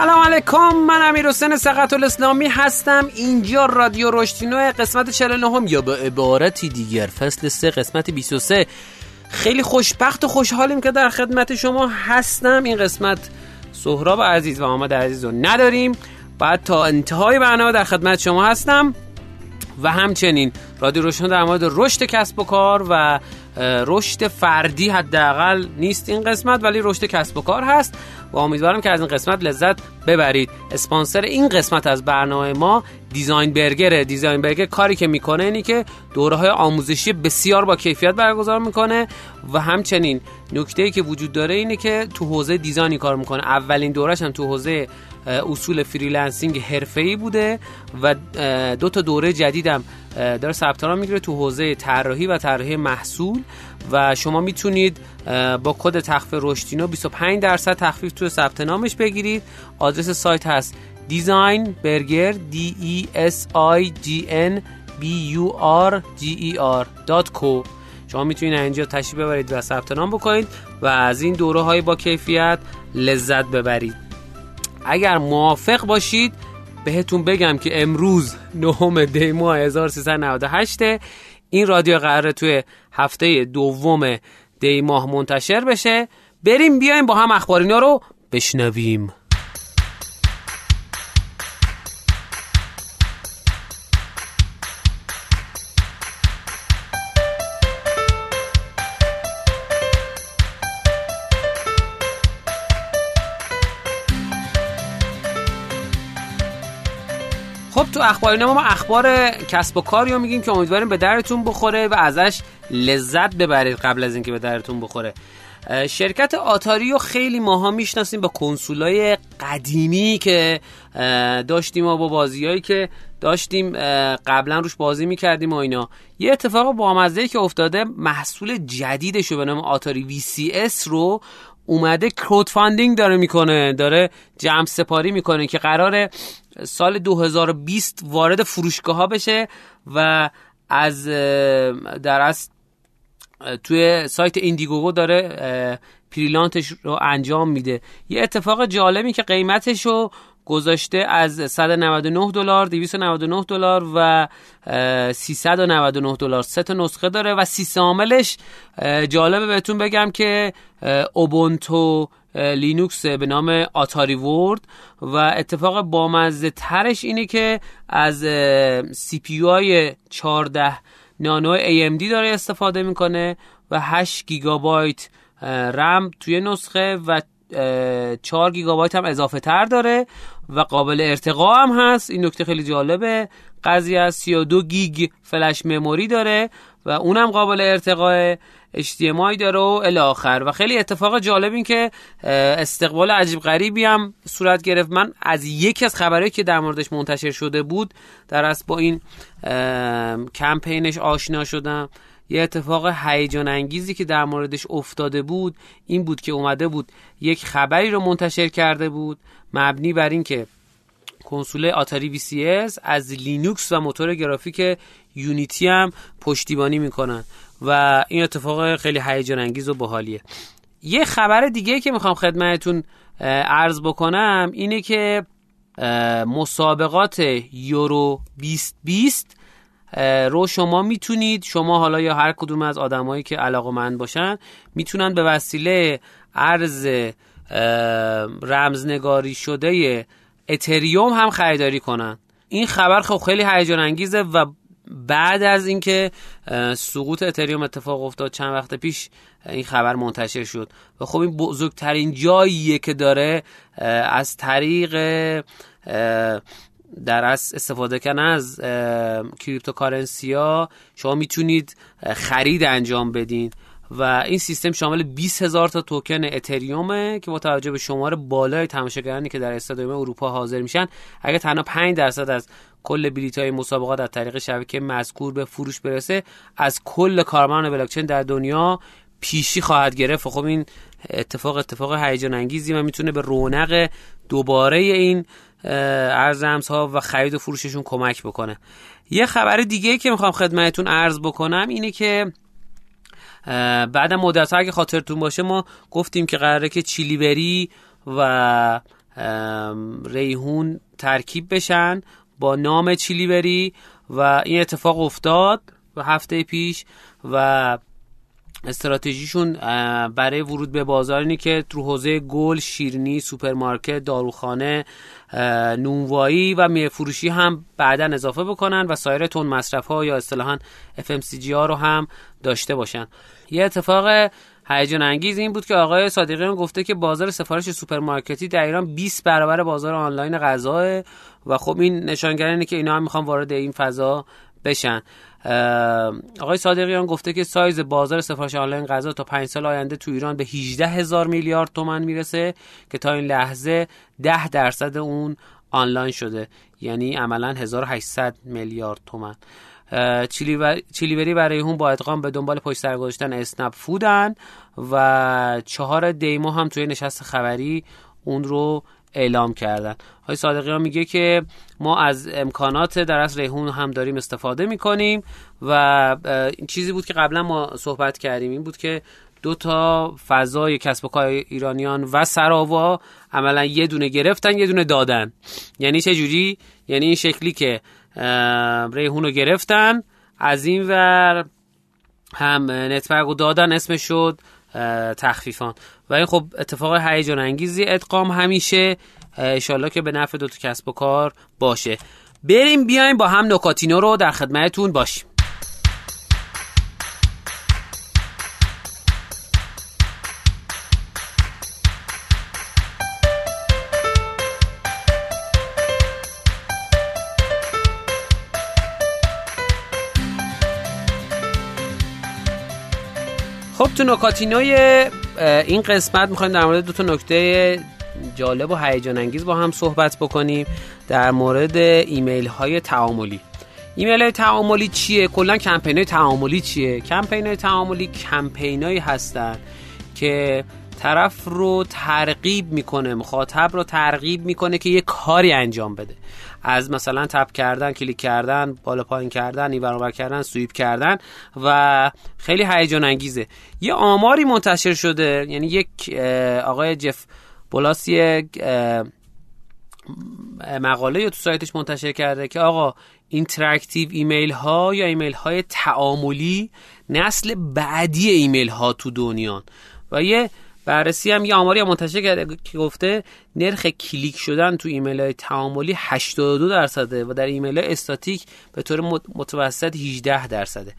سلام علیکم من امیر حسین سقط الاسلامی هستم. اینجا رادیو رشتینو قسمت 49 هم یا به عبارتی دیگر فصل 3 قسمت 23 خیلی خوشبخت و خوشحالیم که در خدمت شما هستم. این قسمت سهراب عزیز و آمد عزیز رو نداریم. بعد تا انتهای برنامه در خدمت شما هستم. و همچنین رادیو روشن در مورد رشد کسب و کار و رشد فردی حداقل نیست این قسمت ولی رشد کسب و کار هست. و امیدوارم که از این قسمت لذت ببرید. اسپانسر این قسمت از برنامه ما دیزاین برگره دیزاین برگر کاری که می‌کنه اینی که دوره های آموزشی بسیار با کیفیت برگزار می‌کنه و همچنین نکته ای که وجود داره اینه که تو حوزه design ی کار می‌کنه. اولین دورش هم تو حوزه اصول freelancing حرفه‌ای بوده و دو تا دوره جدیدم داره ثبت نام می‌گیره تو حوزه طراحی و طراحی محصول و شما می‌تونید با کد تخفیف رشدینو 25 درصد تخفیف تو ثبت نامش بگیرید. آدرس سایت هست دیزاین برگر d e s i g n b u r g e r شما می‌تونید اینجا تشریف ببرید و ثبت نام بکنید و از این دوره های با کیفیت لذت ببرید. اگر موافق باشید بهتون بگم که امروز نهم دی ماه 1398 این رادیو قراره توی هفته دوم دی ماه منتشر بشه. بریم بیایم با هم اخبارینا رو بشنویم. خب اخبار ما اخبار کسب و کاری رو میگیم که امیدواریم به دردتون بخوره و ازش لذت ببرید قبل از اینکه به دردتون بخوره. شرکت آتاری رو خیلی ماها می‌شناسیم با کنسولای قدیمی که داشتیم و با بازیایی که داشتیم قبلا روش بازی می‌کردیم و اینا. یه اتفاق بامزه که افتاده محصول جدیدش رو به نام آتاری VCS رو اومده crowdfunding داره می‌کنه داره جمع سپاری می‌کنه که قراره سال 2020 وارد فروشگاه ها بشه و از در از توی سایت ایندیگوگو داره پریلانتش رو انجام میده. یه اتفاق جالبی که قیمتش رو گذاشته از 199 دلار 299 دلار و 399 دلار. سه تا نسخه داره و سی عاملش جالبه بهتون بگم که اوبونتو لینوکس به نام آتاری ورلد و اتفاق بامزه ترش اینه که از CPU های 14 نانو AMD داره استفاده می‌کنه و 8 گیگابایت رم توی نسخه و 4 گیگابایت هم اضافه تر داره و قابل ارتقا هم هست. این نکته خیلی جالبه. قضیه از 32 گیگ فلش مموری داره و اونم قابل ارتقاه HDMI داره و الی آخر. و خیلی اتفاق جالب این که استقبال عجیب غریبی هم صورت گرفت. من از یکی از خبرهایی که در موردش منتشر شده بود در اصل با این کمپینش آشنا شدم. یه اتفاق هیجان انگیزی که در موردش افتاده بود این بود که اومده بود یک خبری رو منتشر کرده بود مبنی بر اینکه کنسول آتاری سی از لینوکس و موتور گرافیک یونیتی هم پشتیبانی می‌کنن و این اتفاق خیلی هیجان انگیز و باحالیه. یه خبر دیگه که می‌خوام خدمتتون عرض بکنم اینه که مسابقات یورو 2020 رو شما می‌تونید. شما حالا یا هر کدوم از آدمایی که علاقه من باشن می‌تونن به وسیله ارز رمزنگاری شده اتریوم هم خریداری کنن. این خبر خب خیلی هیجان انگیزه و بعد از اینکه سقوط اتریوم اتفاق افتاد چند وقت پیش این خبر منتشر شد. و خب این بزرگترین جاییه که داره از طریق در از استفاده کردن از cryptocurrency ها شما می‌تونید خرید انجام بدین و این سیستم شامل 20 هزار تا توکن اتریومه که با توجه به شمار بالای تماشاگرانی که در استادیوم اروپا حاضر میشن. اگه تنها 5 درصد از کل بلیط های مسابقات از طریق شبکه مذکور به فروش برسه از کل کارمند بلاکچین در دنیا پیشی خواهد گرفت. خب این اتفاق اتفاق هیجان انگیزی و می‌تونه به رونق دوباره این ارز ها و خرید و فروششون کمک بکنه. یه خبر دیگه که می‌خوام خدمتتون عرض بکنم اینه که بعد مدت اگه خاطرتون باشه ما گفتیم که قراره که چیلیوری و ریحون ترکیب بشن با نام چیلیوری و این اتفاق افتاد و هفته پیش و استراتژیشون برای ورود به بازار اینه که تو حوزه گل، شیرینی، سوپرمارکت، داروخانه، نونوایی و میوه فروشی هم بعدا اضافه بکنن و سایر تند مصرف ها یا اصطلاحا FMCG ها رو هم داشته باشن. یه اتفاق هیجان انگیز این بود که آقای صادقیان گفته که بازار سفارش سوپرمارکتی در ایران 20 برابر بازار آنلاین غذا و خب این نشانگر اینه که اینا هم می‌خوان وارد این فضا بشن. آقای صادقیان گفته که سایز بازار سفارش آنلاین غذا تا 5 سال آینده تو ایران به 18 هزار میلیارد تومن می‌رسه که تا این لحظه 10 درصد اون آنلاین شده. یعنی عملا 1800 میلیارد تومن چیلیوری برای اون با ادغام به دنبال پشت سر گذاشتن اسنپ فودن و چهار دیمو هم توی نشست خبری اون رو اعلام کردن. های صادقی میگه که ما از امکانات در از ریحون هم داریم استفاده می‌کنیم و این چیزی بود که قبلا ما صحبت کردیم. این بود که دو تا فضای کسب و کار ایرانیان و سراوا عملا یه دونه گرفتن یه دونه دادن. یعنی چه جوری؟ یعنی این شکلی که ریحون رو گرفتن از این ور هم نت‌برگ رو دادن اسمش شد تخفیفان. و این خب اتفاق هیجان انگیزی ادغام همیشه انشالله که به نفع دو تا کسب و کار باشه. بریم بیایم با هم نکاتینو رو در خدمتتون باشیم. خب تو نکاتینوی این قسمت می‌خوایم در مورد دو تا نکته جالب و هیجان انگیز با هم صحبت بکنیم در مورد ایمیل های تعاملی. ایمیل های تعاملی چیه؟ کلا کمپین های تعاملی چیه؟ کمپین های تعاملی کمپین هایی که طرف رو ترغیب می‌کنه مخاطب رو ترغیب می‌کنه که یه کاری انجام بده. از مثلا tap کردن کلیک کردن بالا پایین کردن این کردن swipe کردن و خیلی هیجان انگیزه. یه آماری منتشر شده یعنی یک آقای جف بولاس یک مقاله یا تو سایتش منتشر کرده که آقا interactive email ها یا ایمیل های تعاملی نسل بعدی ایمیل ها تو دنیا و یه بررسی هم یه آماری هم منتشر کرده که گفته نرخ کلیک شدن تو ایمیل های تعاملی 82 درصده و در ایمیل های استاتیک به طور متوسط 18 درصده.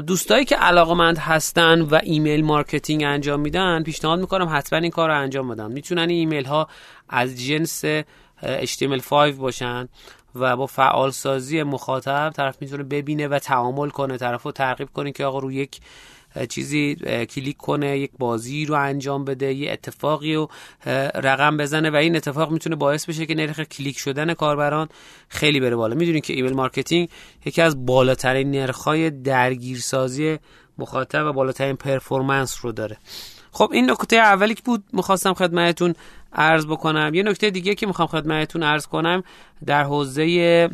دوستایی که علاقمند هستن و email marketing انجام میدن پیشنهاد می‌کنم حتما این کار رو انجام بدن. می‌تونن این ایمیل ها از جنس HTML5 باشن و با فعال سازی مخاطب طرف می‌تونه ببینه و تعامل کنه طرف رو ترغیب کنه که آقا رو یک چیزی کلیک کنه یک بازی رو انجام بده یه اتفاقی رو رقم بزنه و این اتفاق می‌تونه باعث بشه که نرخ کلیک شدن کاربران خیلی بره بالا. می‌دونین که email marketing یکی از بالاترین نرخ‌های درگیرسازی مخاطب و بالاترین performance رو داره. خب این نکته اولی که بود می‌خواستم خدمتتون عرض بکنم. یه نکته دیگه که می‌خوام خدمتتون عرض کنم در حوزه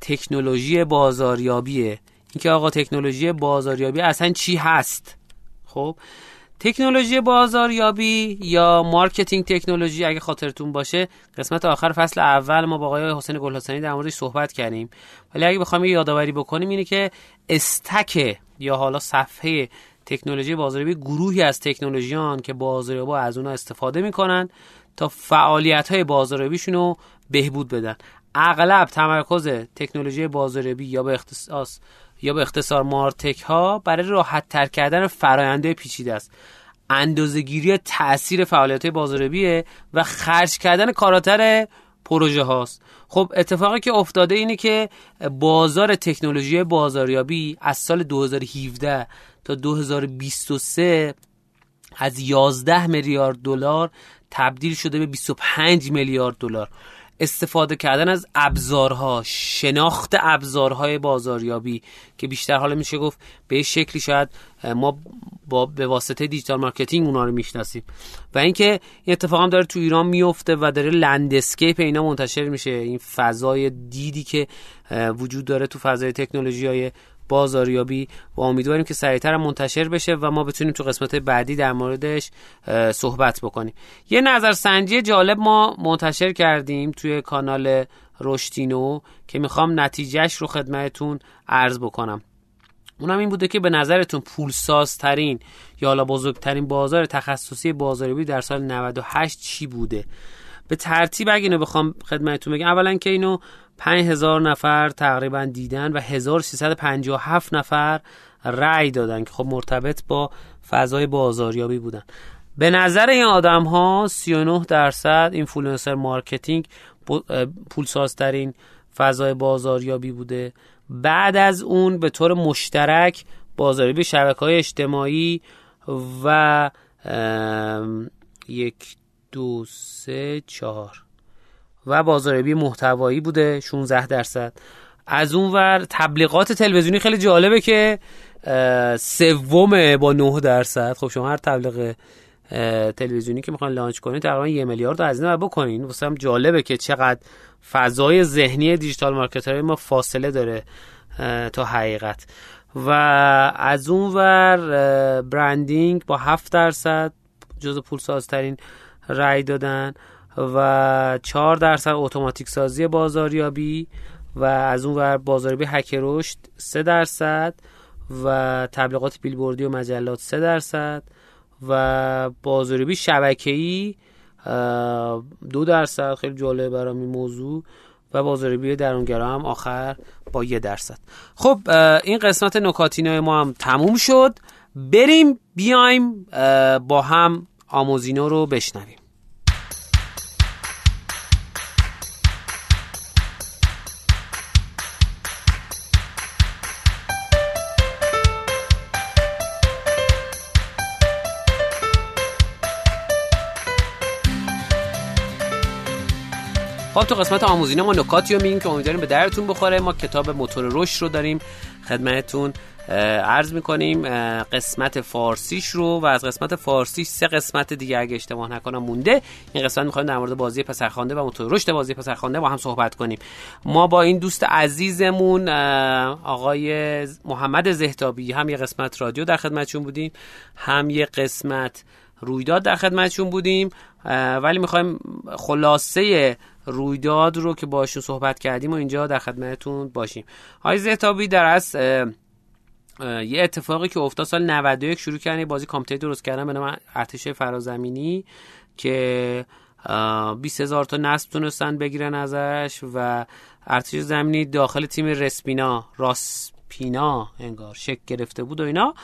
تکنولوژی بازاریابیه اینکه آقا تکنولوژی بازاریابی اصلا چی هست؟ خب تکنولوژی بازاریابی یا marketing technology اگه خاطرتون باشه قسمت آخر فصل اول ما با آقای حسین گلحسنی در موردش صحبت کردیم. ولی اگه بخوام یادآوری بکنیم اینه که استک یا حالا صفحه تکنولوژی بازاریابی گروهی از تکنولوژیان که بازاریابا از اونها استفاده می‌کنن تا فعالیت های بازاریابیشون رو بهبود بدن. اغلب تمرکز تکنولوژی بازاریابی یا به اختصاص یا به اختصار مارتک ها برای راحت تر کردن فراینده پیچیده است. اندازهگیری تاثیر فعالیت بازاریابی و خرج کردن کاراتر پروژه هاست خب اتفاقی که افتاده اینه که بازار تکنولوژی بازاریابی از سال 2017 تا 2023 از 11 میلیارد دلار تبدیل شده به 25 میلیارد دلار. استفاده کردن از ابزارها شناخت ابزارهای بازاریابی که بیشتر حالا میشه گفت به شکلی شاید ما با به واسطه digital marketing اونا رو می‌شناسیم. و اینکه این اتفاق هم داره تو ایران میفته و داره landscape اینا منتشر میشه. این فضای دیدی که وجود داره تو فضای تکنولوژی های بازاریابی و امیدواریم که سریعتر منتشر بشه و ما بتونیم تو قسمت بعدی در موردش صحبت بکنیم. یه نظرسنجی جالب ما منتشر کردیم توی کانال رشدینو که می‌خوام نتیجهش رو خدمتتون عرض بکنم. اونم این بوده که به نظرتون پولسازترین یا حالا بزرگترین بازار تخصصی بازاریابی در سال 98 چی بوده؟ به ترتیب اگه اینو بخوام خدمتتون بگم اولا که اینو 5000 نفر تقریبا دیدن و 1357 نفر رأی دادن که خب مرتبط با فضای بازاریابی بودن. به نظر این آدم ها 39 درصد influencer marketing پولسازترین فضای بازاریابی بوده. بعد از اون به طور مشترک بازاریابی شبکه های اجتماعی و یک دو سه چهار. و بازاریابی محتوایی بوده 16 درصد. از اون ور تبلیغات تلویزیونی خیلی جالبه که سومه با 9 درصد. خب شما هر تبلیغ تلویزیونی که می‌خوان launch کنید تقریبا یه میلیارد هزینه بکنین. واسم هم جالبه که چقدر فضای ذهنی digital marketer های ما فاصله داره تا حقیقت. و از اون ور branding با 7 درصد جز پول رای دادن و 4 درصد اتوماتیک سازی بازاریابی و از اون ور بازاریابی هک رشد 3 درصد و تبلیغات بیلبوردی و مجلات 3 درصد و بازاریابی شبکه‌ای دو درصد خیلی جالب برام این موضوع. و بازاریابی درونگرا هم آخر با یه درصد. خب این قسمت نکاتینای ما هم تموم شد. بریم بیایم با هم آموزینو رو بشنویم. خب تو قسمت آموزینه ما نکاتی رو میگیم که امیدواریم به درتون بخوره. ما کتاب موتور رشد رو داریم خدمتتون عرض می‌کنیم. قسمت فارسیش رو و از قسمت فارسیش سه قسمت دیگه اگه اشتباه نکنم مونده. این قسمت می‌خوایم در مورد بازی پسرخوانده و موتور رشد بازی پسرخوانده با هم صحبت کنیم. ما با این دوست عزیزمون آقای محمد زهتابی هم یه قسمت رادیو در خدمتشون بودیم هم یه قسمت رویداد در خدمتشون بودیم ولی می‌خوایم خلاصه رویداد رو که باشون صحبت کردیم و اینجا در خدمتتون باشیم. های زهتابی در از یه اتفاقی که افتاد سال 91 شروع کردن بازی کامپیوتری درست کردن به نام ارتش فرازمینی که 20 هزار تا نصب تونستن بگیرن ازش و ارتش زمینی داخل تیم رسپینا راسپینا انگار شک گرفته بود و اینا.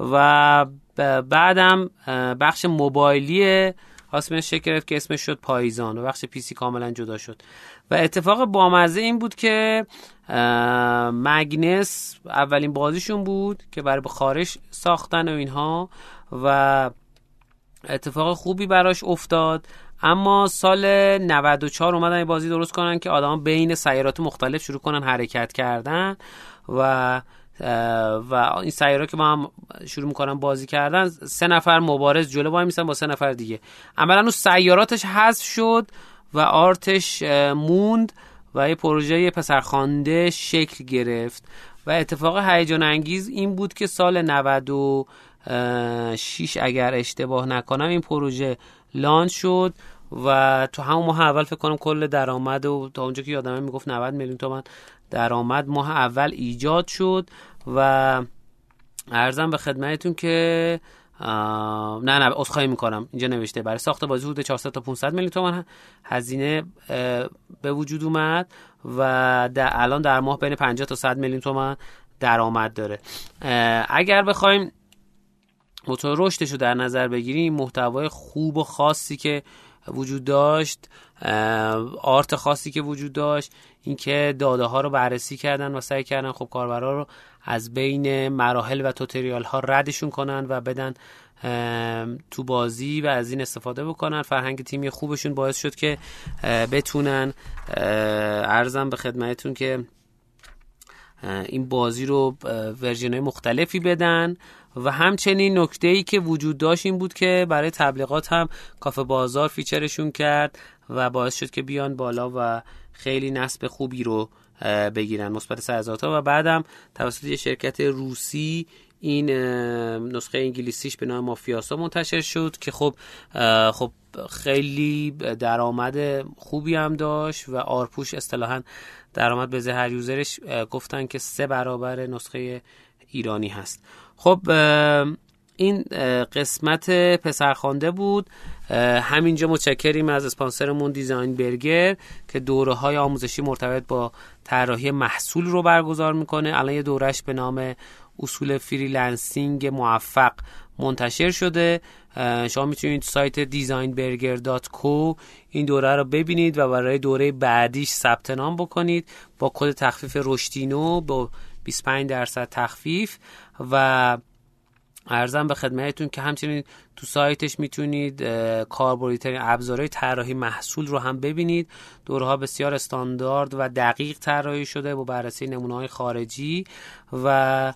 و بعدم بخش موبایلی اسمش شکل گرفت که اسمش شد پایزان و بخش پیسی کاملا جدا شد. و اتفاق بامزه این بود که مگنس اولین بازیشون بود که برای به خارج ساختن و اینها و اتفاق خوبی براش افتاد. اما سال 94 اومدن بازی درست کنن که آدم بین سیارات مختلف شروع کنن حرکت کردن. و و این سیاره که ما هم شروع می‌کنن بازی کردن سه نفر مبارز جلو وای میسن با سه نفر دیگه. عملا اون سیاراتش حذف شد و آرتش موند و یه پروژه پسرخوانده شکل گرفت و اتفاق هیجان انگیز این بود که سال 96 اگر اشتباه نکنم این پروژه لانچ شد و تو همون ماه اول فکر کنم کل درآمد و تا اونجا که یادمه می‌گفت 90 میلیون تومن درآمد ماه اول ایجاد شد و ارزم به خدمتتون که نه نه عذرخواهی می‌کنم. اینجا نوشته برای ساخت بازی حدود 400 تا 500 میلیون تومان هزینه به وجود اومد و در الان در ماه بین 50 تا 100 میلیون تومان درآمد داره. اگر بخوایم موتور رشدش رو در نظر بگیریم محتوای خوب و خاصی که وجود داشت آرت خاصی که وجود داشت اینکه داده ها رو بررسی کردن و سعی کردن خب کاربرا رو از بین مراحل و توتریال ها ردشون کنن و بدن تو بازی و از این استفاده بکنن. فرهنگ تیمی خوبشون باعث شد که بتونن. ارزم به خدمتتون که این بازی رو ورژن های مختلفی بدن. و همچنین نکته ای که وجود داشت این بود که برای تبلیغات هم کافه بازار فیچرشون کرد و باعث شد که بیان بالا و خیلی نسب خوبی رو بگیرن. مثبت 100 هزار تا و بعدم توسط یه شرکت روسی این نسخه انگلیسیش به نام مافیاسا منتشر شد که خب خب خیلی درآمد خوبی هم داشت و آرپوش اصطلاحا درآمد به هر یوزرش گفتن که سه برابر نسخه ایرانی هست. خب این قسمت پسرخوانده بود. همینجا متشکریم از اسپانسرمون Design Burger که دوره های آموزشی مرتبط با طراحی محصول رو برگزار می‌کنه. الان یه دورش به نام اصول freelancing موفق منتشر شده. شما می‌تونید سایت designburger.co این دوره رو ببینید و برای دوره بعدیش ثبت نام بکنید با کد تخفیف رشدینو با 25 درصد تخفیف. و ارزم به خدمتتون که همچنین تو سایتش می‌تونید کاربردی ابزارهای طراحی محصول رو هم ببینید. دورها بسیار استاندارد و دقیق طراحی شده با بررسی نمونه های خارجی و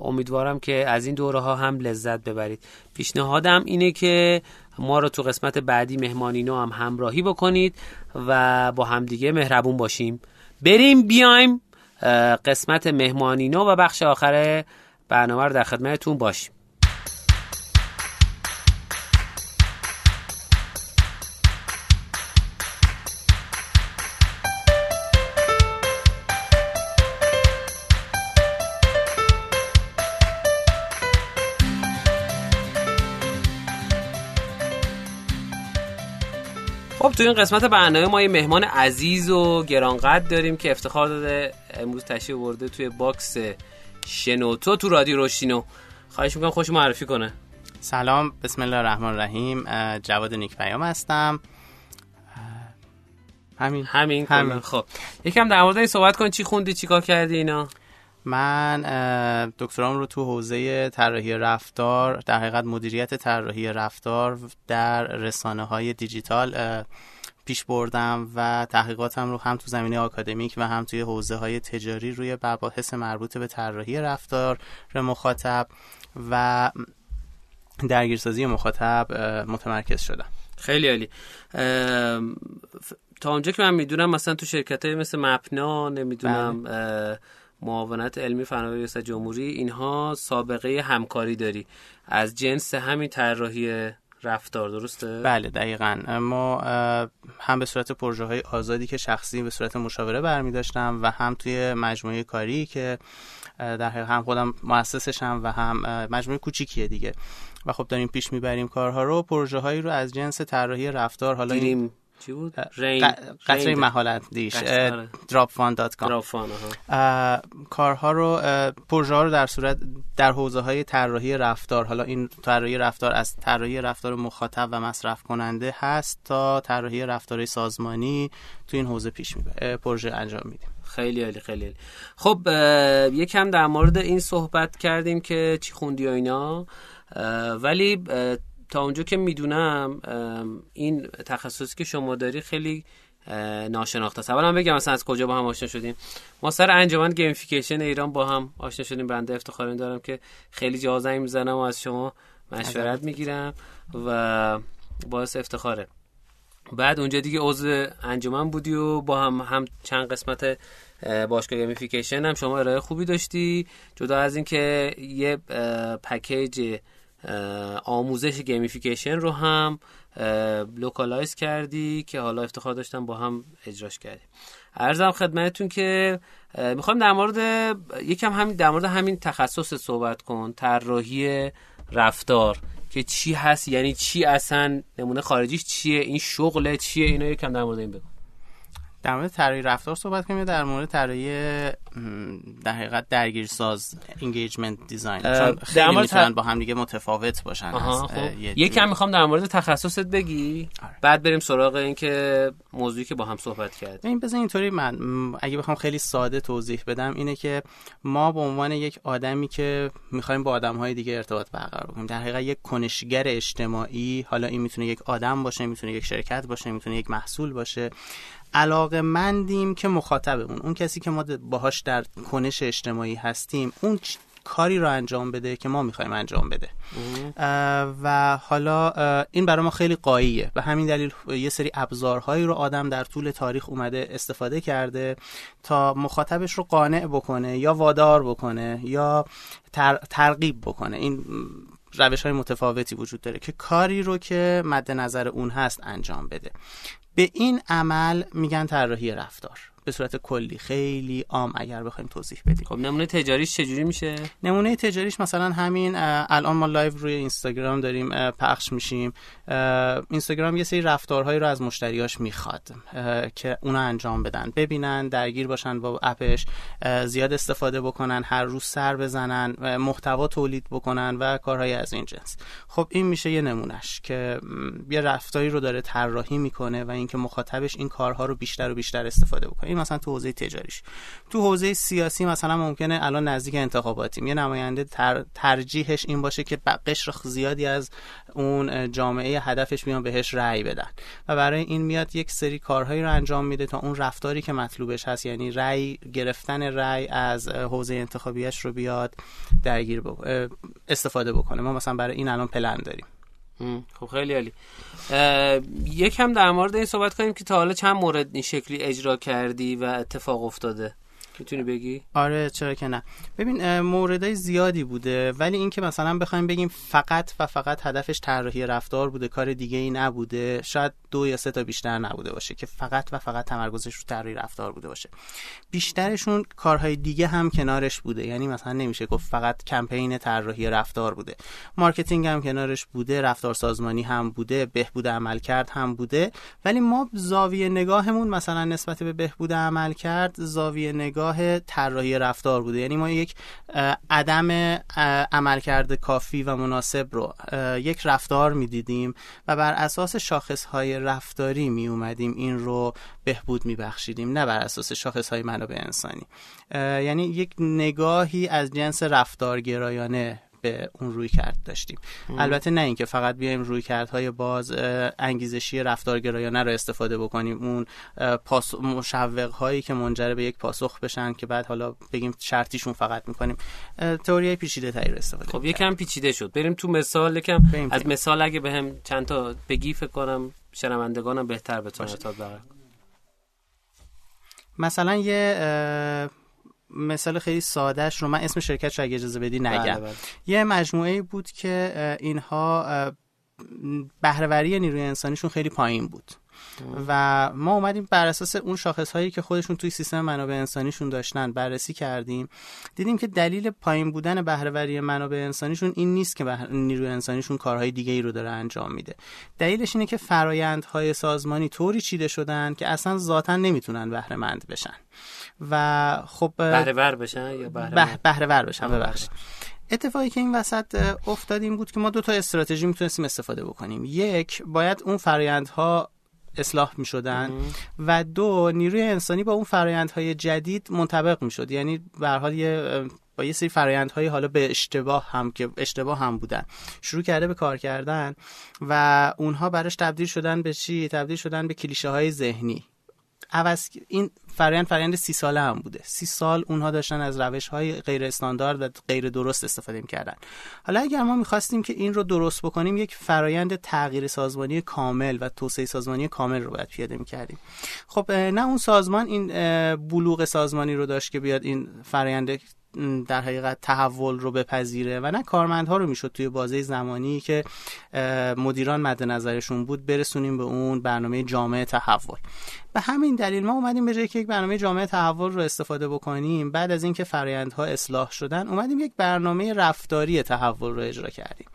امیدوارم که از این دوره ها هم لذت ببرید. پیشنهادم اینه که ما رو تو قسمت بعدی مهمانینو هم همراهی بکنید و با همدیگه مهربون باشیم. بریم بیایم قسمت مهمانینو و بخش آخر برنامه رو در خدمتتون باشیم. تو این قسمت برنامه ما یه مهمان عزیز و گرانقدر داریم که افتخار داده امروز تشریف آورده توی box شنوتو تو رادیو رشدینو خواهش می‌کنم خودش معرفی کنه. سلام بسم الله الرحمن الرحیم. جواد نیک پیام هستم همین. همین, همین. خب. یکم در مورد این صحبت کن چی خوندی چیکار کردی اینا؟ من دکترام رو تو حوزه طراحی رفتار در حقیقت مدیریت طراحی رفتار در رسانه های دیجیتال پیش بردم و تحقیقاتم رو هم تو زمینه آکادمیک و هم توی حوزه های تجاری روی مباحث مربوط به طراحی رفتار مخاطب و درگیرسازی مخاطب متمرکز شدم خیلی عالی تا اونجا که من می‌دونم مثلا تو شرکت های مثل مپنا نمی‌دونم بله. معاونت علمی فناوری ریاست جمهوری اینها سابقه همکاری داری. از جنس همین طراحی رفتار درسته؟ بله دقیقا. ما هم به صورت پروژه های آزادی که شخصی به صورت مشاوره برمی داشتم و هم توی مجموعه کاری که در حقیقت هم خودم مؤسسشم و هم مجموعه کوچیکیه دیگه. و خب داریم پیش می‌بریم کارها رو. پروژه هایی رو از جنس طراحی رفتار حالا این چی بود؟ قطره محالت دیش dropfan.com کارها رو پروژه ها رو در صورت در حوزه های طراحی رفتار حالا این طراحی رفتار از طراحی رفتار مخاطب و مصرف کننده هست تا طراحی رفتار سازمانی تو این حوزه پیش می‌بره پروژه انجام میدیم. خیلی عالی خیلی عالی. خب یکم در مورد این صحبت کردیم که چی خوندی و اینا ولی تا اونجا که می‌دونم این تخصصی که شما داری خیلی ناشناخته است. اولا بگم مثلا از کجا با هم آشنا شدیم؟ ما سر انجمن gamification ایران با هم آشنا شدیم. بنده افتخار دارم که خیلی جا زنگ می‌زنم و از شما مشورت می‌گیرم و باعث افتخاره. بعد اونجا دیگه عضو انجمن بودی و با هم هم چند قسمت باشگاه gamification هم شما ارائه خوبی داشتی. جدا از اینکه یه پکیج آموزش gamification رو هم localize کردی که حالا افتخار داشتم با هم اجراش کردیم. عرضم خدمتتون که می‌خوام در مورد یکم همین در مورد همین تخصص صحبت کن طراحی رفتار که چی هست یعنی چی اصلا نمونه خارجیش چیه این شغله چیه اینا یکم در مورد این بگو. در مورد طراحی رفتار صحبت کنیم در مورد طراحی در حقیقت درگیرساز engagement design چون خیلی می‌تونن با هم دیگه متفاوت باشن خب. یکم می‌خوام در مورد تخصصت بگی. آره. بعد بریم سراغ این که موضوعی که با هم صحبت کرد این بزن اینطوری من اگه بخوام خیلی ساده توضیح بدم اینه که ما به عنوان یک آدمی که می‌خوایم با آدم دیگه ارتباط برقرار کنیم در حقیقت یک کنشگر اجتماعی حالا این می‌تونه یک آدم باشه می‌تونه یک شرکت باشه می‌تونه یک محصول باشه. علاقه مندیم که مخاطبمون اون کسی که ما باهاش در کنش اجتماعی هستیم اون کاری رو انجام بده که ما می‌خوایم انجام بده. و حالا این برای ما خیلی قاییه. به همین دلیل یه سری ابزارهایی رو آدم در طول تاریخ اومده استفاده کرده تا مخاطبش رو قانع بکنه یا وادار بکنه یا ترغیب بکنه. این روش های متفاوتی وجود داره که کاری رو که مد نظر اون هست انجام بده. به این عمل میگن طراحی رفتار. به صورت کلی. خیلی عام اگر بخوایم توضیح بدیم. خب نمونه تجاریش چجوری میشه؟ نمونه تجاریش مثلا همین الان ما live روی اینستاگرام داریم پخش میشیم. اینستاگرام یه سری رفتارهایی رو از مشتریاش می‌خواد که اونا انجام بدن. ببینن درگیر باشن با app ش زیاد استفاده بکنن هر روز سر بزنن محتوا تولید بکنن و کارهای از این جنس. خب این میشه یه نمونهش که یه رفتاری رو داره طراحی می‌کنه و اینکه مخاطبش این کارها رو بیشتر و بیشتر استفاده بکنه. مثلا تو حوزه تجاریش. تو حوزه سیاسی مثلا ممکنه الان نزدیک انتخاباتیم. یه نماینده ترجیحش این باشه که قشر زیادی از اون جامعه هدفش بیان بهش رأی بدن. و برای این میاد یک سری کارهایی رو انجام میده تا اون رفتاری که مطلوبش هست یعنی رأی گرفتن رأی از حوزه انتخابیش رو بیاد درگیر استفاده بکنه. ما مثلا برای این الان پلن داریم. خب خیلی عالی. یکم در مورد این صحبت کنیم که تا حالا چند مورد این شکلی اجرا کردی و اتفاق افتاده. می‌تونی بگی؟ آره چرا که نه. ببین موردهای زیادی بوده ولی اینکه مثلا بخوایم بگیم فقط و فقط هدفش طراحی رفتار بوده کار دیگه ای نبوده شاید دو یا سه تا بیشتر نبوده باشه که فقط و فقط تمرکزش رو طراحی رفتار بوده باشه. بیشترشون کارهای دیگه هم کنارش بوده یعنی مثلا نمیشه گفت فقط کمپین طراحی رفتار بوده. marketing هم کنارش بوده رفتار سازمانی هم بوده بهبود عملکرد هم بوده. ولی ما زاویه نگاهمون مثلا نسبت به بهبود عملکرد زاویه نگاه طراحی رفتار بوده. یعنی ما یک عدم عملکرد کافی و مناسب رو یک رفتار می‌دیدیم و بر اساس شاخص های رفتاری می اومدیم این رو بهبود می بخشیدیم نه بر اساس شاخص های منابع انسانی. یعنی یک نگاهی از جنس رفتارگرایانه به اون روی کرد داشتیم البته نه اینکه فقط بیایم روی کردهای باز انگیزشی رفتارگرایانه رو استفاده بکنیم. اون پاس مشوق هایی که منجر به یک پاسخ بشن که بعد حالا بگیم شرطیشون فقط می‌کنیم. تئوری پیچیده تری رو استفاده خب یکم پیچیده شد. بریم تو مثال یکم از مثال اگه بهم به چند تا بگی فکر کنم شنوندگانم بهتر بتونن ارتباط مثلا یه مثال خیلی سادهش رو من اسم شرکت رو اگه اجازه بدی نگم بله بله. یه مجموعه بود که اینها بهرهوری نیروی انسانیشون خیلی پایین بود و ما اومدیم بر اساس اون شاخص هایی که خودشون توی سیستم منابع انسانیشون داشتن بررسی کردیم. دیدیم که دلیل پایین بودن بهرهوری منابع انسانیشون این نیست که نیروی انسانیشون کارهای دیگه ای رو داره انجام میده. دلیلش اینه که فرایندهای سازمانی طوری چیده شدن که اصلا ذاتا نمی‌تونن بهره مند بشن. و خب بهره ور بشن یا بهره ور بشن ببخشید. اتفاقی که این وسط افتاد این بود که ما دو تا استراتژی می‌تونستیم استفاده بکنیم. یک باید اون فرایندها اصلاح می شدن و دو نیروی انسانی با اون فرایندهای جدید منطبق می شد یعنی به حال یه با یه سری فرایندهای حالا به اشتباه هم که اشتباه هم بودن. شروع کرده به کار کردن و اونها براش تبدیل شدن به چی؟ تبدیل شدن به کلیشه های ذهنی. عوض این فرآیند فرآیند سی ساله هم بوده. سی سال اونها داشتن از روش های غیر استاندارد و غیر درست استفاده کردن حالا اگر ما می‌خواستیم که این رو درست بکنیم یک فرایند تغییر سازمانی کامل و توسعه سازمانی کامل رو باید پیاده می‌کردیم. خب نه اون سازمان این بلوغ سازمانی رو داشت که بیاد این فرایند در حقیقت تحول رو بپذیره و نه کارمندها رو می‌شد توی بازه زمانی که مدیران مد نظرشون بود برسونیم به اون برنامه جامعه تحول. به همین دلیل ما اومدیم به جای که یک برنامه جامعه تحول رو استفاده بکنیم بعد از اینکه فرایندها اصلاح شدن اومدیم یک برنامه رفتاری تحول رو اجرا کردیم.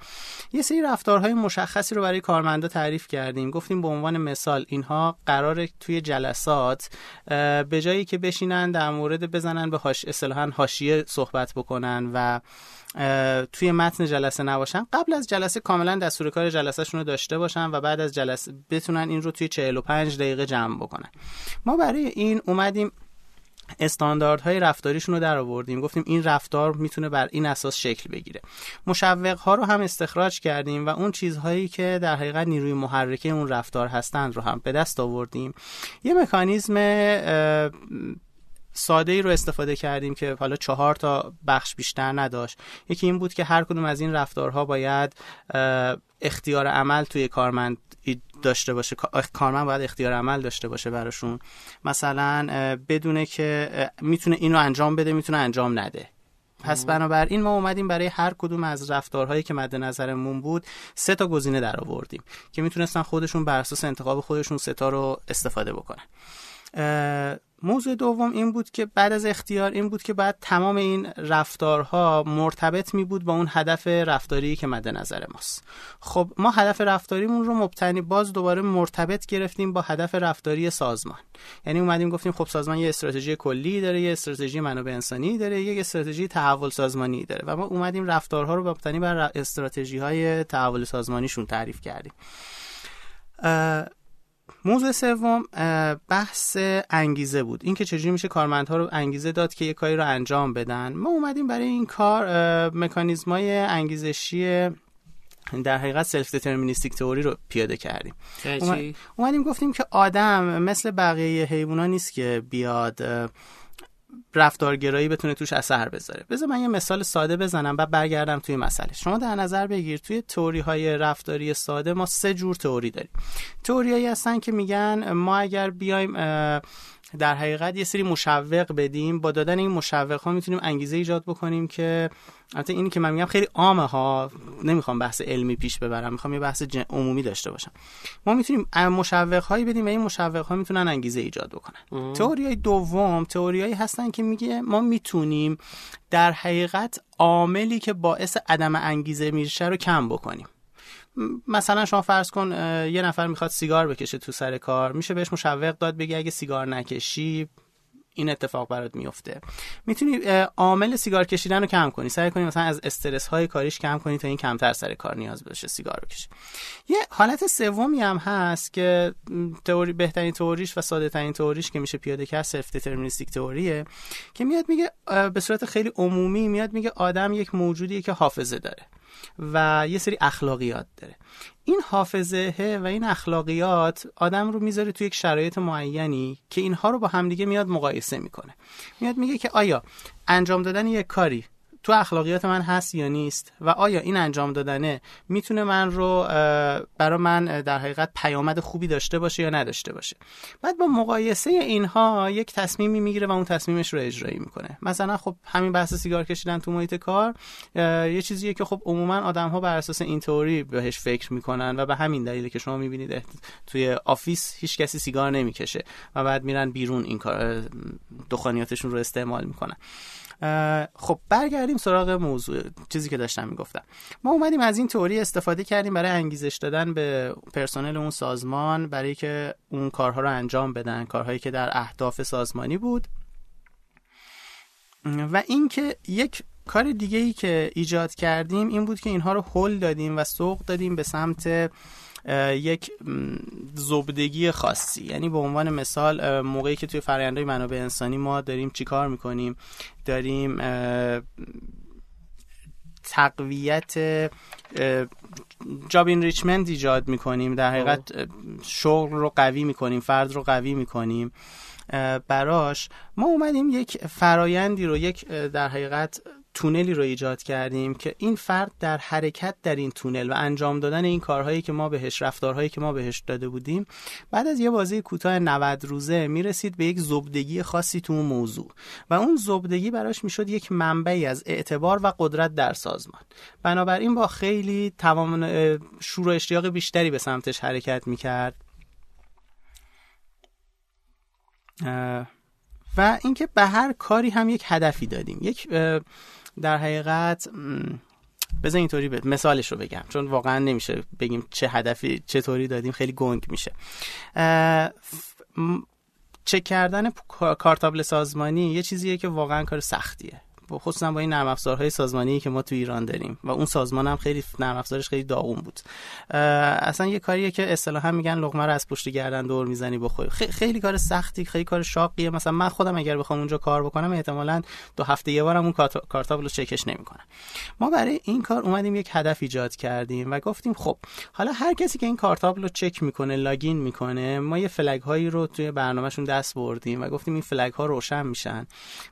یه سری رفتارهای مشخصی رو برای کارمندا تعریف کردیم. گفتیم به عنوان مثال اینها قرار توی جلسات به جایی که بشینن در مورد بزنن به هاش اصطلاحا حاشیه صحبت بکنن و توی متن جلسه نباشن. قبل از جلسه کاملا دستور کار جلسهشون رو داشته باشن و بعد از جلسه بتونن این رو توی 45 دقیقه جمع بکنن. ما برای این اومدیم استانداردهای رفتاریشون رو در آوردیم. گفتیم این رفتار می‌تونه بر این اساس شکل بگیره. مشوق ها رو هم استخراج کردیم و اون چیزهایی که در حقیقت نیروی محرکه اون رفتار هستند رو هم به دست آوردیم. یه مکانیزم ساده ای رو استفاده کردیم که حالا چهار تا بخش بیشتر نداشت. یکی این بود که هر کدوم از این رفتارها باید اختیار عمل توی کارمند داشته باشه. کارمند باید اختیار عمل داشته باشه براشون. مثلا بدونه که می‌تونه اینو انجام بده می‌تونه انجام نده. پس بنابراین ما اومدیم برای هر کدوم از رفتارهایی که مد نظرمون بود سه تا گزینه در آوردیم که می‌تونستن خودشون بر اساس انتخاب خودشون سه تا رو استفاده بکنن. موضوع دوم این بود که بعد از اختیار این بود که بعد تمام این رفتارها مرتبط می بود با اون هدف رفتاری که مد نظر ماست. خب ما هدف رفتاریمون رو مبتنی باز دوباره مرتبط گرفتیم با هدف رفتاری سازمان. یعنی اومدیم گفتیم خب سازمان یه استراتژی کلی داره یه استراتژی منابع انسانی داره یه استراتژی تحول سازمانی داره. و ما اومدیم رفتارها رو مبتنی بر استراتژی های تحول سازمانیشون تعریف کردیم. موضوع سوم بحث انگیزه بود. اینکه چجوری میشه کارمندها رو انگیزه داد که یه کاری رو انجام بدن. ما اومدیم برای این کار مکانیزمای انگیزشی در حقیقت self deterministic theory رو پیاده کردیم. اومدیم گفتیم که آدم مثل بقیه حیوانات نیست که بیاد رفتارگرایی بتونه توش اثر بذاره. بذار من یه مثال ساده بزنم و برگردم توی مسئله. شما در نظر بگیر توی تئوری های رفتاری ساده ما سه جور تئوری داریم. تئوریایی هستن که میگن ما اگر بیایم در حقیقت یه سری مشوق بدیم. با دادن این مشوق ها می‌تونیم انگیزه ایجاد بکنیم که البته اینی که من میگم خیلی عامه ها نمی‌خوام بحث علمی پیش ببرم می‌خوام یه بحث عمومی داشته باشم. ما می‌تونیم مشوق هایی بدیم و این مشوق ها می‌تونن انگیزه ایجاد بکنن. تئوری دوم تئوریایی هستن که میگه ما می‌تونیم در حقیقت عاملی که باعث عدم انگیزه میشه رو کم بکنیم. مثلا شما فرض کن یه نفر می‌خواد سیگار بکشه تو سر کار میشه بهش مشوق داد بگی اگه سیگار نکشی این اتفاق برات میفته. می‌تونی عامل سیگار کشیدن رو کم کنی. سعی کنی مثلا از استرس های کاریش کم کنی تا این کمتر سر کار نیاز بشه سیگار بکشه یه حالت سومی هم هست که تئوری بهترین تئوریش و ساده ترین تئوریش که میشه پیاده کرد self deterministic theory ه که میاد میگه به صورت خیلی عمومی میاد میگه آدم یک موجودیه که حافظه داره. و یه سری اخلاقیات داره. این حافظه و این اخلاقیات آدم رو می‌ذاره توی یک شرایط معینی که اینها رو با همدیگه میاد مقایسه می‌کنه. میاد میگه که آیا انجام دادن یک کاری تو اخلاقیات من هست یا نیست و آیا این انجام دادنه می‌تونه من رو برای من در حقیقت پیامد خوبی داشته باشه یا نداشته باشه؟ بعد با مقایسه اینها یک تصمیمی می‌گیره و اون تصمیمش رو اجرایی می‌کنه. مثلا خب همین بحث سیگار کشیدن تو محیط کار یه چیزیه که خب عموما آدم ها بر اساس این تئوری بهش فکر می‌کنن و به همین دلیل که شما می‌بینید توی office هیچ کسی سیگار نمی‌کشه و بعد میرن بیرون این کار دخانیاتشون رو استعمال می‌کنن. خب برگردیم سراغ موضوع چیزی که داشتم می‌گفتم. ما اومدیم از این تئوری استفاده کردیم برای انگیزش دادن به پرسنل اون سازمان برای که اون کارها رو انجام بدن کارهایی که در اهداف سازمانی بود. و اینکه یک کار دیگه ای که ایجاد کردیم این بود که اینها رو هل دادیم و سوق دادیم به سمت یک زبدگی خاصی. یعنی به عنوان مثال موقعی که توی فرآیندهای منابع انسانی ما داریم چیکار می‌کنیم؟ داریم تقویت جاب ریچمنت ایجاد می‌کنیم. در حقیقت شغل رو قوی می‌کنیم فرد رو قوی می‌کنیم. براش ما اومدیم یک فرایندی رو یک در حقیقت تونلی رو ایجاد کردیم که این فرد در حرکت در این تونل و انجام دادن این کارهایی که ما بهش رفتارهایی که ما بهش داده بودیم بعد از یه بازی کوتاه 90 روزه می‌رسید به یک زبدگی خاصی تو اون موضوع و اون زبدگی براش می‌شد یک منبعی از اعتبار و قدرت در سازمان. بنابراین با خیلی تمام شور و اشتیاق بیشتری به سمتش حرکت می‌کرد. و اینکه به هر کاری هم یک هدفی دادیم. یک در حقیقت بذار اینطوری به مثالش رو بگم. چون واقعا نمیشه بگیم چه هدفی چطوری دادیم خیلی گنگ میشه. چک کردن کارتابل سازمانی یه چیزیه که واقعا کار سختیه. خصوصا با این نرم افزارهای سازمانی که ما تو ایران داریم و اون سازمان هم خیلی نرم افزارش خیلی داغون بود. اصلا یه کاریه که اصطلاحا میگن لقمه رو از پشت گردن دور می‌زنی بخوری. خیلی کار سختی خیلی کار شاقیه. مثلا من خودم اگر بخوام اونجا کار بکنم احتمالا دو هفته یه بارم اون کارتابل رو چکش نمی‌کنم. ما برای این کار اومدیم یک هدف ایجاد کردیم و گفتیم خب حالا هر کسی که این کارتابل رو چک می‌کنه لاگین می‌کنه ما یه فلگ هایی رو توی برنامهشون دست بردیم و گفتیم این فلگ ها روشن میشن.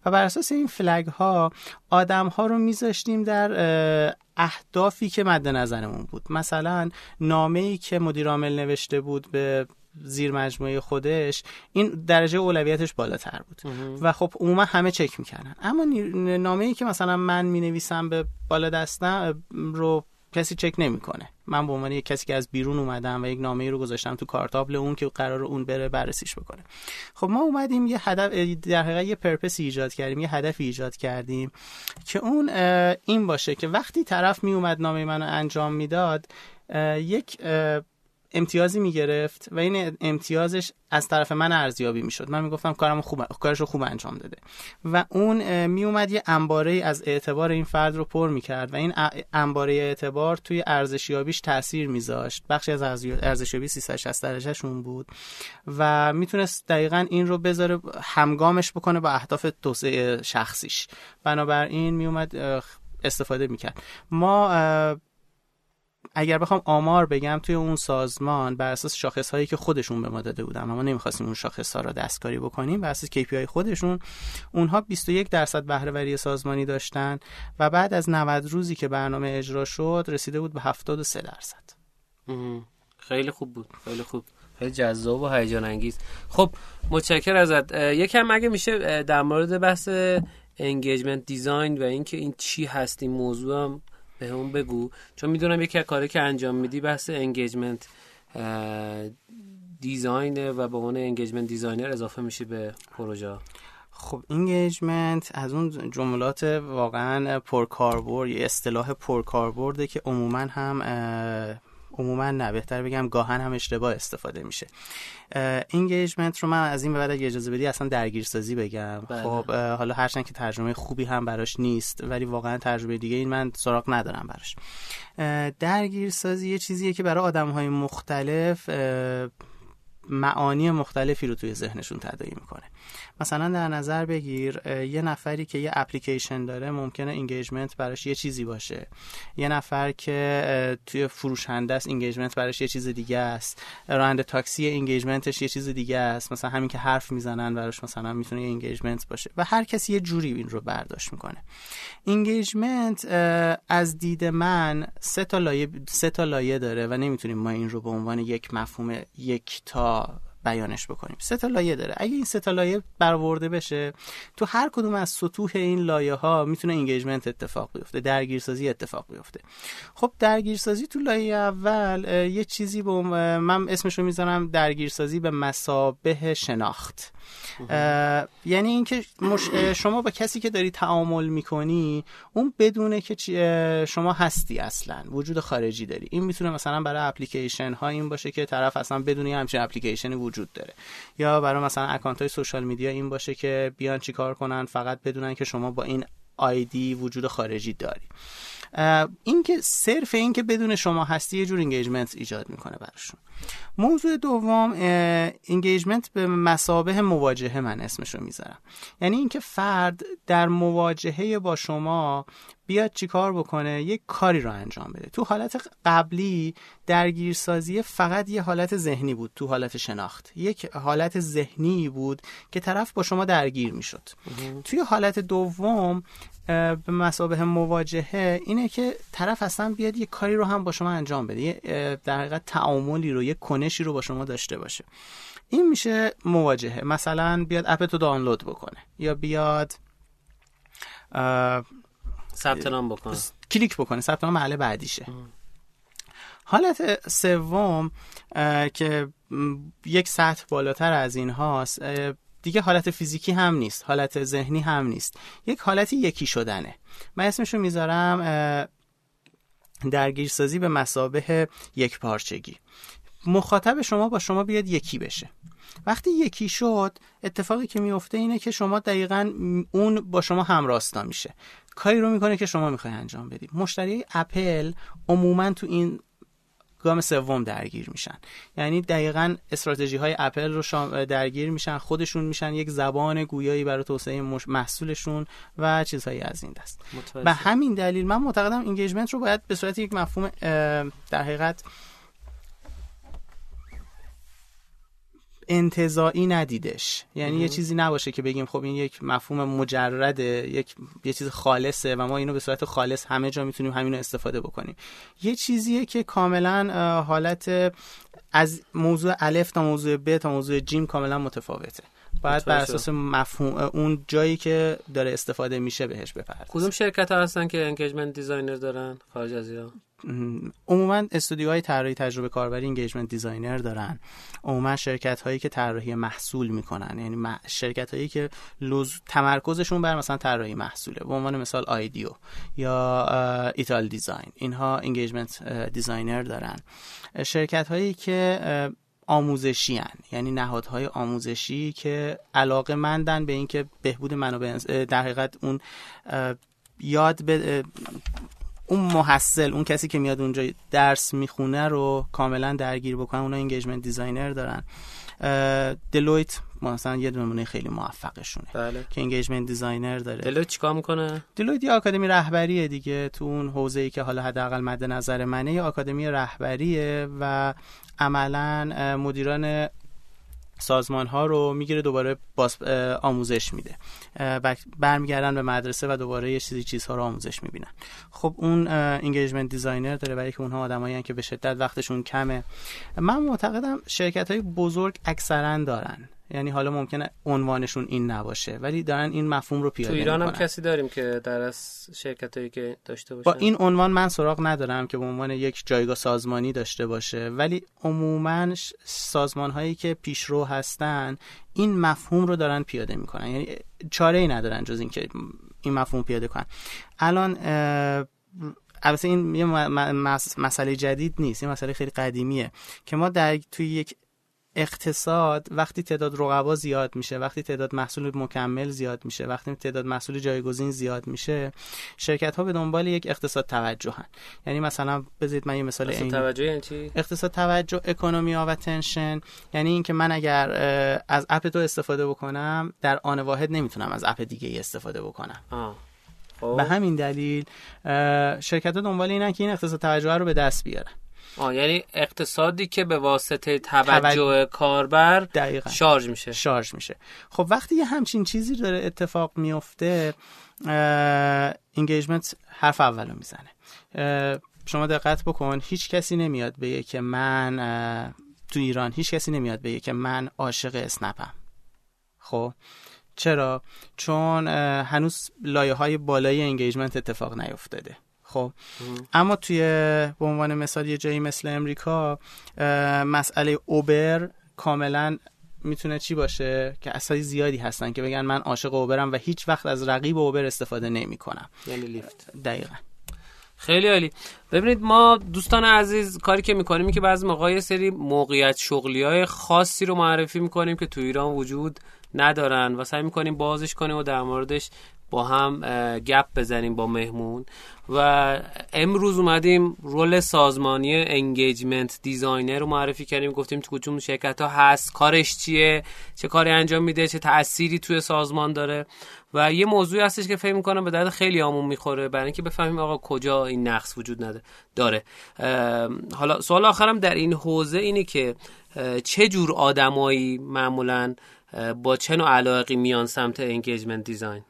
و بر اساس این فلگ ها آدم ها رو میذاشتیم در اهدافی که مد نظرمون بود. مثلا نامه ای که مدیر عامل نوشته بود به زیر مجموعه خودش این درجه اولویتش بالاتر بود. و خب عموما همه چک می‌کردن. اما نامه ای که مثلا من می نویسم به بالا دستم رو کسی چک نمی‌کنه. من به عنوان یک کسی که از بیرون اومدم و یک نامه رو گذاشتم تو کارتابل اون که قرار اون بره بررسیش بکنه. خب ما اومدیم یه هدف در حقیقت یه پرپس ایجاد کردیم یه هدف ایجاد کردیم که اون این باشه که وقتی طرف می اومد نامه منو انجام می‌داد یک امتیازی می‌گرفت و این امتیازش از طرف من ارزیابی می‌شد. من می‌گفتم کارم خوب کارش رو خوب انجام داده. و اون میومد یه انباره از اعتبار این فرد رو پر می‌کرد و این انباره اعتبار توی ارزشیابیش تاثیر میذاشت. بخشی از ارزشیابی 360 درجهشون بود و می‌تونست دقیقا این رو بذاره همگامش بکنه با اهداف توسعه شخصیش. بنابراین میومد استفاده می‌کرد. ما اگر بخوام آمار بگم توی اون سازمان بر اساس شاخص هایی که خودشون به ما داده بودن ما نمی‌خواستیم اون شاخص ها رو دستکاری بکنیم بر اساس KPI خودشون اونها 21 درصد بهره وری سازمانی داشتن و بعد از 90 روزی که برنامه اجرا شد رسیده بود به 73 درصد. خیلی خوب بود خیلی خوب. خیلی جذاب و هیجان انگیز. خب متشکر ازت. یکم اگه میشه در مورد بحث engagement design و اینکه این چی هست این موضوع هم به اون بگو. چون می‌دونم یکی از کاری که انجام میدی بحث engagement design ه و به عنوان engagement designer اضافه میشی به پروژه. خب engagement از اون جملات واقعا پرکاربرد یه اصطلاح پرکاربرده که عموما هم عموما نه بهتر بگم گاهاً هم اشتباه استفاده میشه. engagement رو من از این به بعد اگه اجازه بدی اصلا درگیرسازی بگم. بله. خب حالا هرچند که ترجمه خوبی هم براش نیست ولی واقعا ترجمه دیگه این من سراغ ندارم براش. درگیرسازی یه چیزیه که برای آدم های مختلف معانی مختلفی رو توی ذهنشون تداعی می‌کنه. مثلا در نظر بگیر یه نفری که یه اپلیکیشن داره ممکنه engagement براش یه چیزی باشه. یه نفر که توی فروشنده است engagement براش یه چیز دیگه است. راننده تاکسی engagement ش یه چیز دیگه است. مثلا همین که حرف می‌زنن براش مثلا می‌تونه engagement باشه. و هر کسی یه جوری این رو برداشت می‌کنه. engagement از دید من سه تا لایه سه تا لایه داره و نمی‌تونیم ما این رو به عنوان یک مفهوم یک تا بیانش بکنیم. سه تا لایه داره. اگه این سه تا لایه برآورده بشه تو هر کدوم از سطوح این لایه ها می‌تونه engagement اتفاق بیفته درگیرسازی اتفاق بیفته. خب درگیرسازی تو لایه اول یه چیزی به من اسمش رو می‌ذارم درگیرسازی به مثابه شناخت. یعنی اینکه شما با کسی که داری تعامل می‌کنی اون بدونه که شما هستی اصلا وجود خارجی داری. این می‌تونه مثلا برای اپلیکیشن ها این باشه که طرف اصلا بدونی همچین اپلیکیشنی وجود داره. یا برای مثلا account های social media این باشه که بیان چیکار کنن فقط بدونن که شما با این آیدی وجود خارجی داری. این که صرف این که بدون شما هستی یه جور engagement ایجاد می‌کنه براشون. موضوع دوم انگیجمنت به مسابه مواجهه من اسمش رو می‌ذارم. یعنی اینکه فرد در مواجهه با شما بیاد چیکار بکنه؟ یک کاری رو انجام بده. تو حالت قبلی درگیرسازی فقط یه حالت ذهنی بود تو حالت شناخت. یک حالت ذهنی بود که طرف با شما درگیر می‌شد. توی حالت دوم به مسابه مواجهه اینه که طرف اصلا بیاد یه کاری رو هم با شما انجام بده. در حقیقت تعاملی رو یه کنشی رو با شما داشته باشه. این میشه مواجهه. مثلا بیاد اپ تو دانلود بکنه یا بیاد ثبت نام بکنه. کلیک بکنه ثبت نام محل بعدیشه. حالت سوم که یک سطح بالاتر از این هاست دیگه حالت فیزیکی هم نیست حالت ذهنی هم نیست. یک حالتی یکی شدنه. من اسمشو می‌ذارم درگیرسازی به مسابه یک پارچگی. مخاطب شما با شما بیاد یکی بشه. وقتی یکی شد اتفاقی که میفته اینه که شما دقیقا اون با شما همراستا میشه. کاری رو می‌کنه که شما می‌خوای انجام بدید مشتری اپل عموما تو این گام سوم درگیر میشن. یعنی دقیقا استراتژی های اپل رو درگیر میشن خودشون میشن یک زبان گویایی برای توسعه محصولشون و چیزهایی از این دست. به همین دلیل من معتقدم engagement رو باید به صورت یک مفهوم در حقیقت انتزاعی ندیدش. یعنی یه چیزی نباشه که بگیم خب این یک مفهوم مجرده یک یه چیز خالصه و ما اینو به صورت خالص همه جا می‌تونیم همینو استفاده بکنیم. یه چیزیه که کاملا حالت از موضوع الف تا موضوع ب تا موضوع جیم کاملا متفاوته. باید بر اساس مفهوم اون جایی که داره استفاده میشه بهش بپرد کدوم شرکت ها هستن که engagement designer دارن؟ خارج از ایران. عموما استودیوهای طراحی تجربه کاربری engagement designer دارن. عموما شرکت هایی که طراحی محصول می‌کنن. یعنی شرکت هایی که لز... تمرکزشون بر مثلا طراحی محصوله. به عنوان مثال IDEO یا Italdesign. اینها engagement designer دارن. شرکت هایی که آموزشی هن. یعنی نهادهای آموزشی که علاقه مندن به اینکه بهبود منابع در حقیقت اون یاد به اون محصل اون کسی که میاد اونجا درس می‌خونه رو کاملا درگیر بکنن. اونا engagement designer دارن. Deloitte مثلا یه نمونه خیلی موفقشونه بله. که engagement designer داره. Deloitte چیکار می‌کنه؟ Deloitte یه آکادمی رهبریه دیگه تو اون حوزه‌ای که حالا حداقل مد نظر منه یه آکادمی رهبریه و عملا مدیران سازمان ها رو می‌گیره دوباره باز آموزش میده. برمیگردن به مدرسه و دوباره یه چیزی چیزها رو آموزش می‌بینن. خب اون engagement designer داره برای که اونها آدمایی که به شدت وقتشون کمه. من معتقدم شرکت های بزرگ اکثرا دارن. یعنی حالا ممکنه عنوانشون این نباشه. ولی دارن این مفهوم رو پیاده تو ایران هم کسی داریم که در از شرکت که داشته باشه با این عنوان من سراغ ندارم که به عنوان یک جایگاه سازمانی داشته باشه. ولی عموما سازمان هایی که پیشرو هستن این مفهوم رو دارن پیاده می‌کنن. یعنی چاره ای ندارن جز اینکه این مفهوم پیاده کنن. الان البته این یه مسئله جدید نیست. این مسئله خیلی قدیمیه که ما در توی یک اقتصاد وقتی تعداد رقبا زیاد میشه وقتی تعداد محصول مکمل زیاد میشه وقتی تعداد محصول جایگزین زیاد میشه شرکت ها به دنبال یک اقتصاد توجهن. یعنی مثلا بذارید من یه مثال این توجه یعنی چی؟ اقتصاد توجه اکونومی و تنشن یعنی اینکه من اگر از اپ تو استفاده بکنم در آن واحد نمی‌تونم از اپ دیگه ای استفاده بکنم. آه. خب. به همین دلیل شرکت ها دنبال اینن که این اقتصاد توجه رو به دست بیارن. آه یعنی اقتصادی که به واسطه توجه کاربر دقیقا. شارژ میشه. شارژ میشه. خب وقتی یه همچین چیزی داره اتفاق میفته engagement حرف اولو می‌زنه. شما دقت بکن هیچ کسی نمیاد بگه که من تو ایران هیچ کسی نمیاد بگه که من عاشق اسنپم. خب؟ چرا؟ چون هنوز لایه های بالای engagement اتفاق نیفتاده. خب. اما توی به عنوان مثال یه جایی مثل امریکا مسئله Uber کاملا می‌تونه چی باشه؟ که اصلا زیادی هستن که بگن من عاشق Uber م و هیچ وقت از رقیب Uber استفاده نمی کنم یعنی Lyft. دقیقا. خیلی عالی. ببینید ما دوستان عزیز کاری که می‌کنیم که بعضی موقع سری موقعیت شغلی های خاصی رو معرفی می‌کنیم که تو ایران وجود ندارن و سعی می‌کنیم بازش کنیم و در موردش با هم گپ بزنیم با مهمون. و امروز اومدیم role سازمانی engagement designer رو معرفی کردیم. گفتیم تو کدوم شرکت ها هست کارش چیه؟ چه کاری انجام میده؟ چه تأثیری توی سازمان داره؟ و یه موضوعی هستش که فکر می‌کنم به درد خیلیامون می‌خوره. برای اینکه بفهمیم آقا کجا این نقص وجود نده داره. حالا سوال آخرم در این حوزه اینه که چه جور آدمایی معمولا با چه نوع علاقی میان سمت engagement design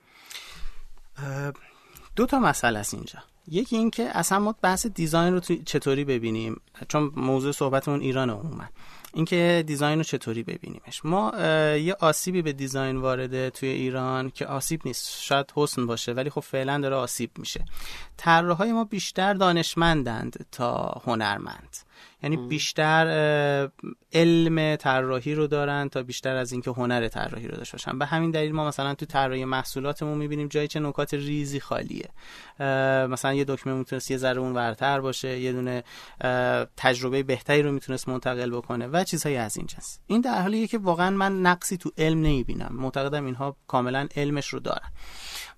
دو تا مسئله است اینجا. یکی این که اصلا ما بحث design رو چطوری ببینیم؟ چون موضوع صحبتمون ایران عموما. اینکه design رو چطوری ببینیمش. ما یه آسیبی به دیزاین وارده توی ایران که آسیب نیست. شاید حسن باشه ولی خب فعلا داره آسیب میشه. طراحهای ما بیشتر دانشمندند تا هنرمند. یعنی بیشتر علم طراحی رو دارن تا بیشتر از اینکه هنر طراحی رو داشته باشن. به همین دلیل ما مثلا تو طراحی محصولاتمون می‌بینیم جایی چه نکات ریزی خالیه. مثلا یه دکمه می‌تونست یه ذره اون ورتر باشه یه دونه تجربه بهتری رو می‌تونست منتقل بکنه و چیزهایی از این جنس. این در حالیه که واقعا من نقصی تو علم نمی‌بینم. معتقدم اینها کاملا علمش رو دارن.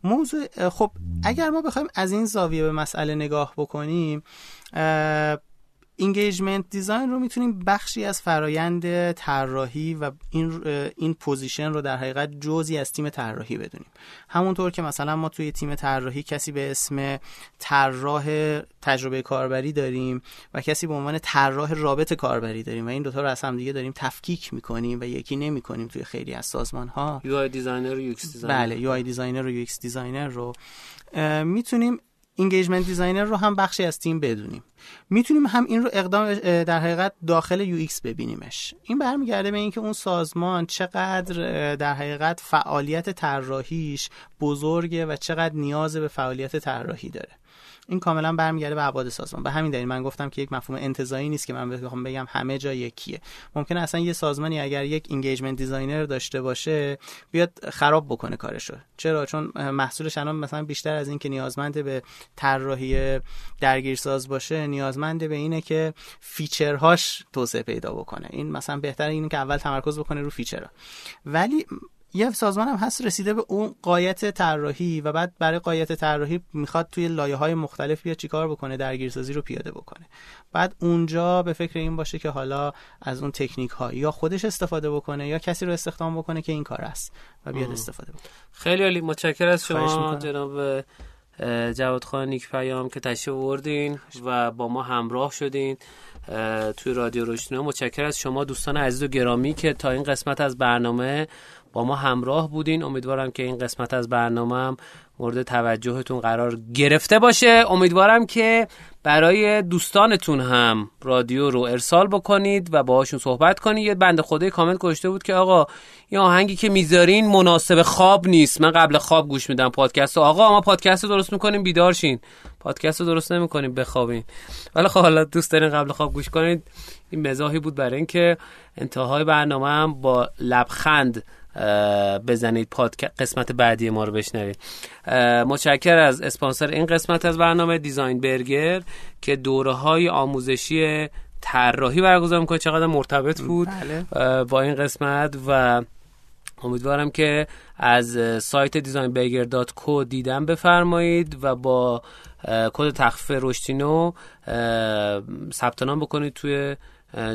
موضوع خب اگر ما بخوایم از این زاویه به مسئله نگاه بکنیم engagement design رو می‌تونیم بخشی از فرایند طراحی و این این position رو در حقیقت جزئی از تیم طراحی بدونیم. همونطور که مثلا ما توی تیم طراحی کسی به اسم طراح تجربه کاربری داریم و کسی به عنوان طراح رابط کاربری داریم و این دوتا رو از هم دیگه داریم تفکیک می‌کنیم و یکی نمی‌کنیم توی خیلی از سازمان ها UI designer و UX designer. بله UI designer و UX designer رو. می‌تونیم engagement designer رو هم بخشی از تیم بدونیم. می‌تونیم هم این رو اقدام در حقیقت داخل UX ببینیمش. این برمیگرده به اینکه اون سازمان چقدر در حقیقت فعالیت طراحیش بزرگه و چقدر نیاز به فعالیت طراحی داره. این کاملا برمیگرده به ابعاد سازمان. به همین دلیل من گفتم که یک مفهوم انتزاعی نیست که من بخوام بگم همه جا یکیه. ممکنه اصلا یه سازمانی اگر یک engagement designer داشته باشه بیاد خراب بکنه کارشو. چرا؟ چون محصولش الان مثلا بیشتر از این که نیازمند به طراحی درگیرساز باشه نیازمند به اینه که feature هاش توسعه پیدا بکنه. این مثلا بهتره اینه که اول تمرکز بکنه رو feature ها ولی یه سازمان هم هست رسیده به اون قایت طراحی و بعد برای قایت طراحی می‌خواد توی لایه های مختلف بیاد چیکار بکنه درگیرسازی رو پیاده بکنه. بعد اونجا به فکر این باشه که حالا از اون تکنیک ها یا خودش استفاده بکنه یا کسی رو استخدام بکنه که این کار است و بیاد استفاده بکنه. خیلی عالی. متشکرم از شما جناب جواد خان نیک پیام که تشریف آوردین و با ما همراه شدین توی رادیو روشنا متشکرم از شما دوستان عزیز و گرامی که تا این قسمت از برنامه با ما همراه بودین. امیدوارم که این قسمت از برنامه هم مورد توجهتون قرار گرفته باشه. امیدوارم که برای دوستانتون هم رادیو رو ارسال بکنید و باهاشون صحبت کنید. یه بند خدای کامنت گذاشته بود که آقا این آهنگی که می‌ذارین مناسب خواب نیست. من قبل خواب گوش میدم پادکست آقا ما پادکست درست می‌کنیم؟ بیدار شین. پادکست رو درست نمی‌کنیم؟ بخوابین ولی خب حالا دوست دارین قبل خواب گوش کنید. این مزاحی بود برای اینکه انتهای برنامه هم با لبخند بزنید پادکست قسمت بعدی ما رو بشنوید متشکر از اسپانسر این قسمت از برنامه دیزاین برگر که دوره های آموزشی طراحی برگزار می‌کنه چقدر مرتبط بود بله. با این قسمت و امیدوارم که از سایت designburger.co دیدن بفرمایید و با کد تخفیف رشتینو ثبت نام بکنید توی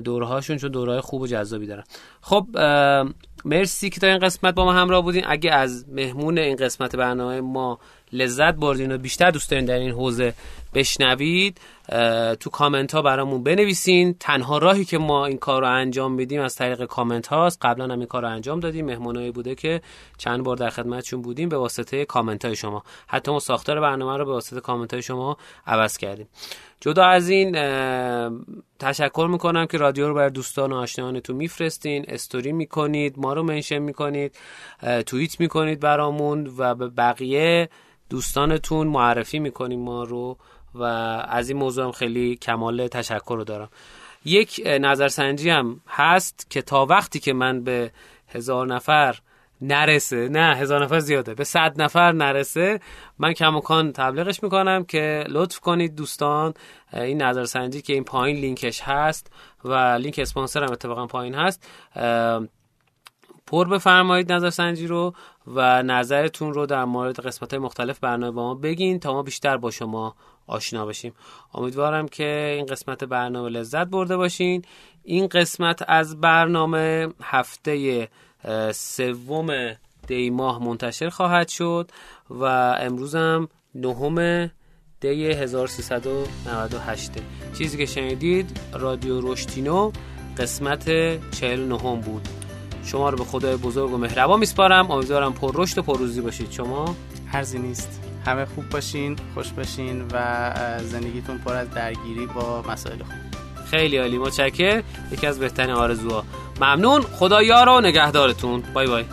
دوره هاشون چون دوره خوب و جذابی دارن. خب مرسی که تا این قسمت با ما همراه بودین. اگه از مهمون این قسمت برنامه ما لذت بردین و بیشتر دوست دارین در این حوزه بشنوید تو کامنت ها برامون بنویسین. تنها راهی که ما این کار رو انجام بدیم از طریق کامنت هاست. قبلا هم این کار رو انجام دادیم. مهمونایی بوده که چند بار در خدمتشون بودیم به واسطه کامنت های شما. حتی ما ساختار برنامه رو به واسطه کامنت های شما عوض کردیم. جدا از این تشکر می‌کنم که رادیو رو برای دوستان و آشنایانتون میفرستین. استوری می‌کنید ما رو منشن می‌کنید توییت می‌کنید برامون و به بقیه دوستانتون معرفی می‌کنیم ما رو و از این موضوع هم خیلی کمال تشکر رو دارم. یک نظرسنجی هم هست که تا وقتی که من به هزار نفر نرسه نه هزار نفر زیاده به صد نفر نرسه من کماکان تبلیغش می‌کنم که لطف کنید دوستان. این نظرسنجی که این پایین لینکش هست و لینک اسپانسر هم اتفاقا پایین هست پر بفرمایید نظرسنجی رو و نظرتون رو در مورد قسمت های مختلف برنامه با ما بگین تا ما بیشتر با شما آشنا بشیم. امیدوارم که این قسمت برنامه لذت برده باشین. این قسمت از برنامه هفته سوم دی ماه منتشر خواهد شد و امروز هم نهم دی 1398 چیزی که شنیدید رادیو روشتینو قسمت 49 بود. شما رو به خدای بزرگ و مهربان میسپارم. امیدوارم پر رشد و پر روزی باشید. شما؟ ارزی نیست. همه خوب باشین خوش باشین و زندگیتون پر از درگیری با مسائل خوب. خیلی عالی. متشکر یکی از بهترین آرزوها. ممنون. خدا یار و نگهدارتون. بای بای.